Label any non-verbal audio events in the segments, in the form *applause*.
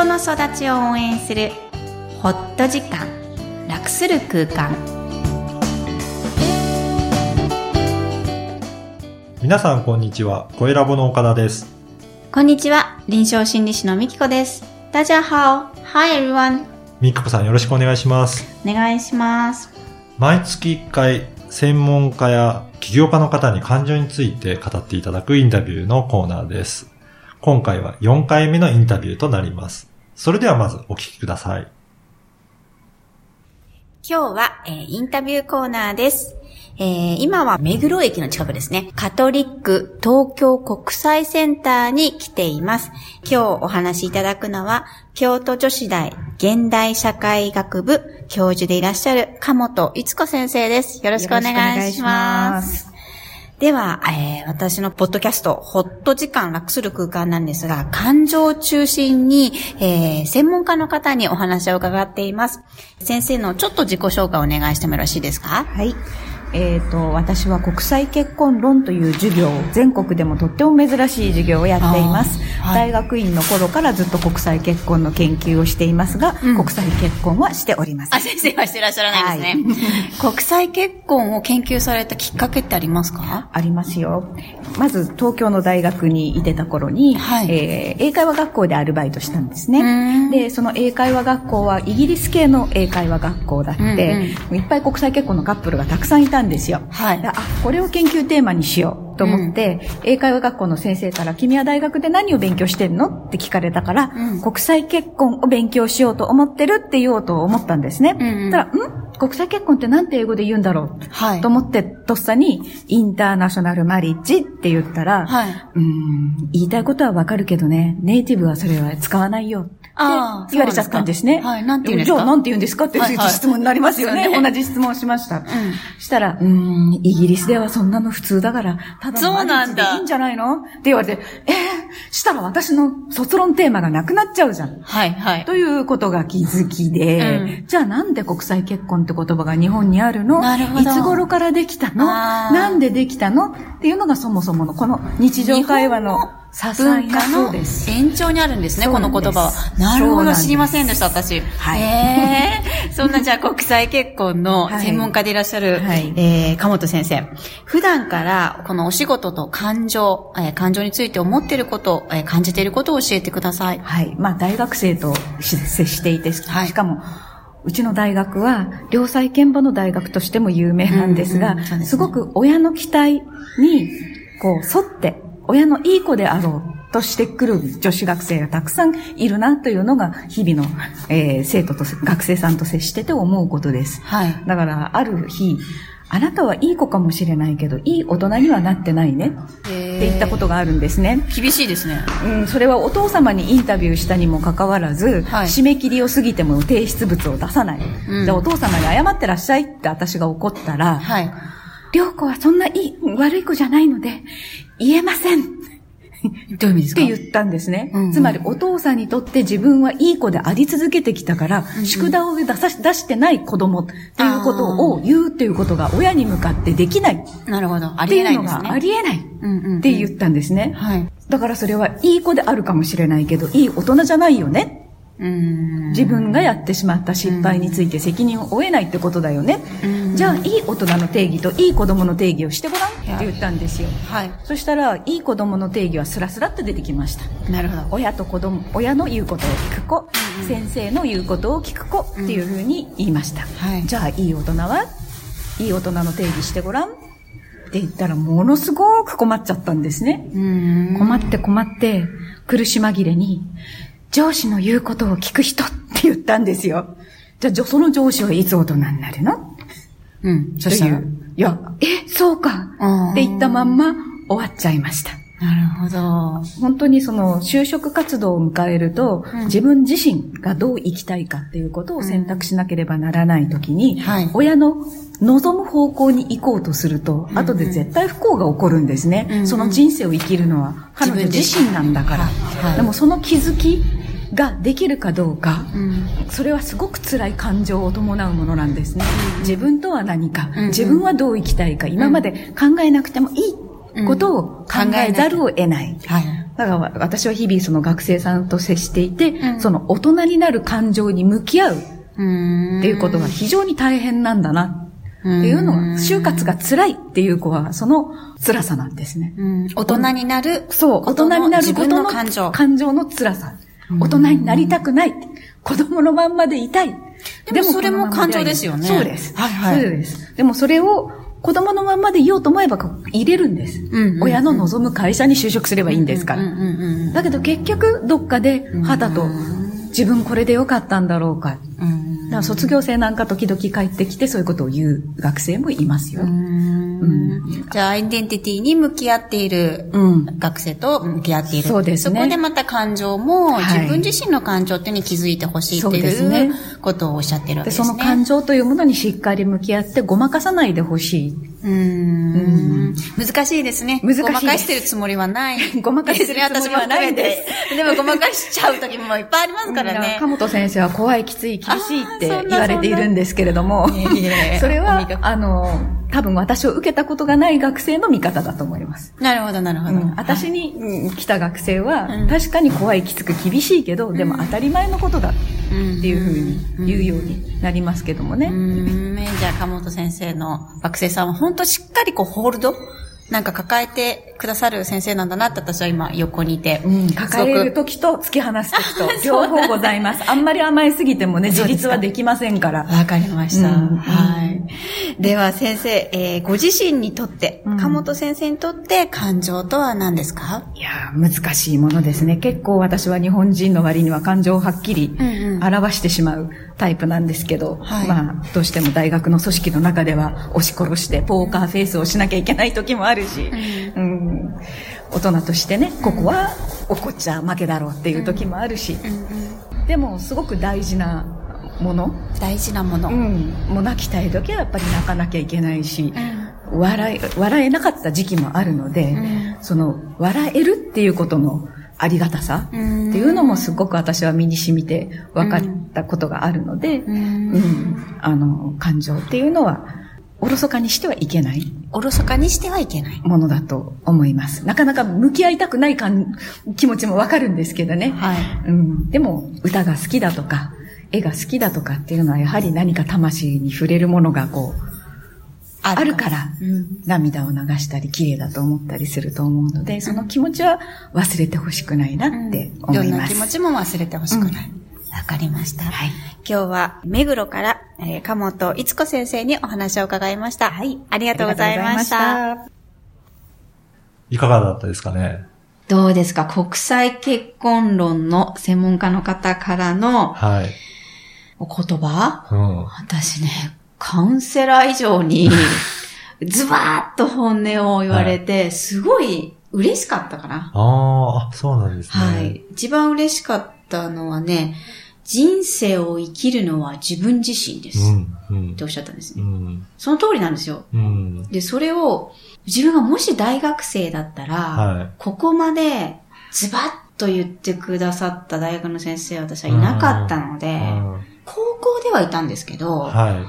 人の育ちを応援するホット時間楽する空間皆さんこんにちは。声ラボの岡田です。こんにちは臨床心理士のみきこです大家好 Hi everyone みくこさんよろしくお願いします。お願いします毎月1回、専門家や起業家の方に感情について語っていただくインタビューのコーナーです。今回は4回目のインタビューとなります。それではまずお聞きください。今日は、えーインタビューコーナーです。えー今は目黒駅の近くですね。カトリック東京国際センターに来ています。今日お話しいただくのは、京都女子大現代社会学部教授でいらっしゃる鴨本逸子先生です。よろしくお願いします。では、えー私のポッドキャスト、ホット時間楽する空間なんですが、感情を中心に、えー専門家の方にお話を伺っています。先生のちょっと自己紹介をお願いしてもよろしいですか？はい。えっ、と、私は国際結婚論という授業を、全国でもとっても珍しい授業をやっています。はい大学院の頃からずっと国際結婚の研究をしていますが、うん国際結婚はしております。あ、先生はしてらっしゃらないですね。*laughs* 国際結婚を研究されたきっかけってありますか？ありますよ。まず、東京の大学にいてた頃に、はいえー英会話学校でアルバイトしたんですうーんね。で、その英会話学校はイギリス系の英会話学校だって、うんいっぱい国際結婚のカップルがたくさんいたんですよ。はい。であ、これを研究テーマにしようと思って、英会話学校の先生から、君は大学で何を勉強してんの？って聞かれたから、うん国際結婚を勉強しようと思ってるって言おうと思ったんですね。うんうん。たら、ん？国際結婚ってなんて英語で言うんだろう、はい。と思って、とっさに、インターナショナルマリッジって言ったら、はいうーん、言いたいことはわかるけどね、ネイティブはそれは使わないよ。言われちゃった。んですね。はいなんて言うんですか？じゃあなんて言うんですかってはいはい。質問になりますよね。そうね。同じ質問をしました。したら、うーん、イギリスではそんなの普通だから、ただのそうなんだ。いいんじゃないの？って言われて、えー、したら私の卒論テーマがなくなっちゃうじゃん。はい、はい。ということが気づきで、うじゃあなんで国際結婚って言葉が日本にあるの？なるほど。いつ頃からできたの？なんでできたの？っていうのがそもそものこの日常会話の文化の。延長にあるんですね、この言葉は。なるほど、知りませんでした、私。はいへーそんなじゃあ国際結婚のはい専門家でいらっしゃる、はいえー、鴨本先生。普段からこのお仕事と感情、えー感情について思っていること、えー感じていることを教えてください。はい。まあ大学生とし接していて、はいしかも、うちの大学は、良妻賢母の大学としても有名なんですが、うんうんすねすごく親の期待に、こう、沿って、親のいい子であろうとしてくる女子学生がたくさんいるなというのが、日々の、えー生徒と、学生さんと接してて思うことです。はい。だから、ある日、あなたはいい子かもしれないけど、いい大人にはなってないねって言ったことがあるんですね。厳しいですね。うん、それはお父様にインタビューしたにもかかわらず、はい締め切りを過ぎても提出物を出さない。うんで、お父様に謝ってらっしゃいって私が怒ったら、はい。りょうこはそんないい、悪い子じゃないので、言えませんっどういう意味ですか？て言ったんですね。うんうんつまりお父さんにとって自分はいい子であり続けてきたから、宿題を出さ出してない子供っていうことを言うっていうことが親に向かってできないっなるほど。あてりえないいうのが。ありえないうんうんうんって言ったんですね。はい。だからそれはいい子であるかもしれないけど、いい大人じゃないよね。うーん。自分がやってしまった失敗について責任を負えないってことだよね。うんじゃあ、いい大人の定義といい子供の定義をしてごらんって言ったんですよ。はい。そしたら、いい子供の定義はスラスラっと出てきました。なるほど。親と子供、親の言うことを聞く子、先生の言うことを聞く子っていうふうに言いました。はいじゃあ、いい大人はいい大人の定義してごらんって言ったら、ものすごく困っちゃったんですね。うーん。困って困って、苦し紛れに、上司の言うことを聞く人って言ったんですよ。じゃあ、その上司はいつ大人になるの？うん。そとしたら？いや、え、そうかうんって言ったまんま終わっちゃいました。なるほど。本当にその就職活動を迎えると、うん自分自身がどう生きたいかっていうことを選択しなければならないときに、はい親の望む方向に行こうとすると、後で絶対不幸が起こるんですね。うんその人生を生きるのは彼女自身なんだから。はいはいでもその気づきができるかどうか、うん。それはすごく辛い感情を伴うものなんですね。自分とは何か、うん自分はどう生きたいか、今まで考えなくてもいいことを考えざるを得ない。はい。だから私は日々その学生さんと接していて、うんその大人になる感情に向き合うっっていうことが非常に大変なんだなっていうのが、就活が辛いっていう子はその辛さなんですね。うん大人になるそう、大人になる自分ことのの感情。感情の辛さ。大人になりたくない。子供のまんまでいたい。でもそれも感情ですよねそうです。はいはいそうです。でもそれを子供のまんまでいようと思えば入れるんです。親の望む会社に就職すればいいんですから。だけど結局どっかで肌と自分これでよかったんだろうか。うんだから卒業生なんか時々帰ってきてそういうことを言う学生もいますよ。うんじゃあ、アイデンティティに向き合っているうん。学生と向き合っている。そうですねそこでまた感情も、はい自分自身の感情ってに気づいてほしいっていねうことをおっしゃってるわけで、ですね。その感情というものにしっかり向き合ってごまかさないでほしい。うーん難しいですね。難しいごまかしてるつもりはない。*laughs* ごまかしてるつもりはないです *laughs* でもごまかしちゃう時もいっぱいありますからね。*laughs* 鴨本先生は怖い、きつい、厳しいって言われているんですけれども、それはあの、多分私を受けたことがない学生の見方だと思います。なるほど、なるほど。うん、私にうん来た学生は、うん確かに怖い、きつく、厳しいけど、でも当たり前のことだっていうふうに言うようになりますけどもね。うーん、じゃあ、鴨本先生の学生さんは本当しっかりこうホールドなんか抱えてくださる先生なんだなって私は今横にいて。うん、抱える時と突き放す時と両方ございます。あんまり甘えすぎてもね、自立はできませんから。わかりました。うんはい。では先生、えーご自身にとって、うん。鴨本先生にとって感情とは何ですか？いやー、難しいものですね。結構私は日本人の割には感情をはっきりうんうん。表してしまうタイプなんですけど、はい。まあ、どうしても大学の組織の中では押し殺してポーカーフェイスをしなきゃいけない時もあるし、うん。大人としてね、ここは怒っちゃ負けだろうっていう時もあるし、でもすごく大事なもの、大事なもの。うん、もう泣きたい時はやっぱり泣かなきゃいけないし、笑い、笑えなかった時期もあるので、んその、笑えるっていうことのありがたさってうんいうのもすごく私は身に染みて分かったことがあるので、ううん、ん。あの、感情っていうのは、おろそかにしてはいけないおろそかにしてはいけない。ものだと思います。なかなか向き合いたくない感気持ちもわかるんですけどね。はい。うん、でも、歌が好きだとか、絵が好きだとかっていうのは、やはり何か魂に触れるものがこう、あるから、うん。涙を流したり、綺麗だと思ったりすると思うので、その気持ちは忘れてほしくないなって思どんいます。な気持ちも忘れてほしくない。わ、かりました。はい。今日は、目黒から、えー、鴨本いつこ先生にお話を伺いました。はい。ありあがとうございました。りがとうございました。いかがだったですかね？どうですか？国際結婚論の専門家の方からのはい。お言葉？うん。私ね、カウンセラー以上に、*laughs* ズバーッと本音を言われて、すごい嬉しかったかな。ああ、そうなんですね。はい。一番嬉しかったのはね、人生を生きるのは自分自身です。っうん。うんておっしゃったんですうね。ん。その通りなんですよ。うん。で、それを、自分がもし大学生だったら、はい。ここまでズバッと言ってくださった大学の先生は私はいなかったので、うん高校ではいたんですけど、は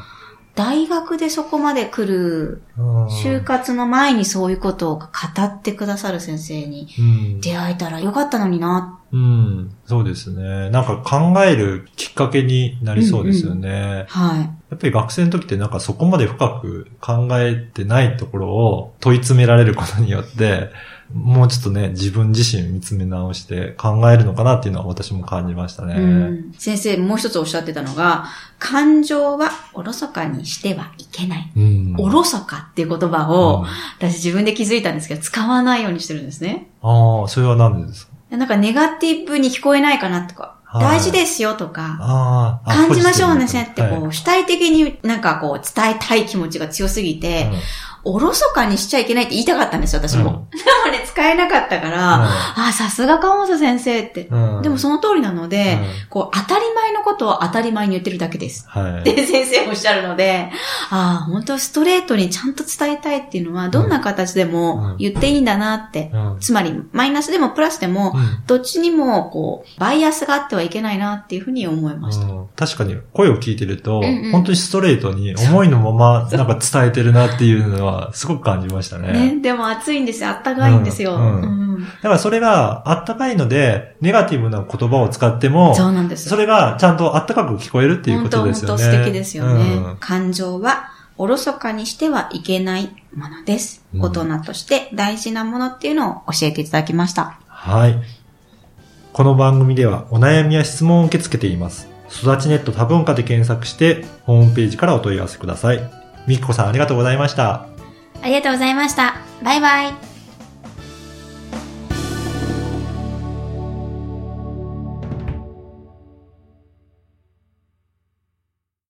大学でそこまで来る、い。うん就活の前にそういうことを語ってくださる先生にうん。出会えたらよかったのにな。うん。そうですね。なんか考えるきっかけになりそうですよね。はい。やっぱり学生の時ってなんかそこまで深く考えてないところを問い詰められることによって、もうちょっとね、自分自身見つめ直して考えるのかなっていうのは私も感じましたね。うん先生もう一つおっしゃってたのが、感情はおろそかにしてはいけない。うん。おろそかっていう言葉うをん、私自分で気づいたんですけど、使わないようにしてるんですね。ああ、それは何でですか？なんかネガティブに聞こえないかなとか、はい大事ですよとか、感じましょうねってこう、主体的になんかこう伝えたい気持ちが強すぎて、はいおろそかにしちゃいけないって言いたかったんですよ、私も。うんでもね、使えなかったから、うんああ、さすが川本先生って。うんでもその通りなので、うんこう、当たり前のことを当たり前に言ってるだけです。はい。で、先生おっしゃるので、ああ、本当ストレートにちゃんと伝えたいっていうのは、どんな形でうんも言っていいんだなって。うんつまり、マイナスでもプラスでも、うんどっちにも、こう、バイアスがあってはいけないなっていうふうに思いました。うん確かに声を聞いてると、んうん本当にストレートに思いのままなんか伝えてるなっていうのはすごく感じましたね。ね、でも暑いんですよ。あったかいんですよ。だからそれがあったかいので、ネガティブな言葉を使っても、そうなんです。それがちゃんとあったかく聞こえるっていうことですよね。本当本当素敵ですよね。うん感情はおろそかにしてはいけないものです。うん大人として大事なものっていうのを教えていただきました。はい。この番組ではお悩みや質問を受け付けています。育ちネット多文化で検索して、ホームページからお問い合わせください。みきこさんありがとうございました。ありがとうございました。バイバイ。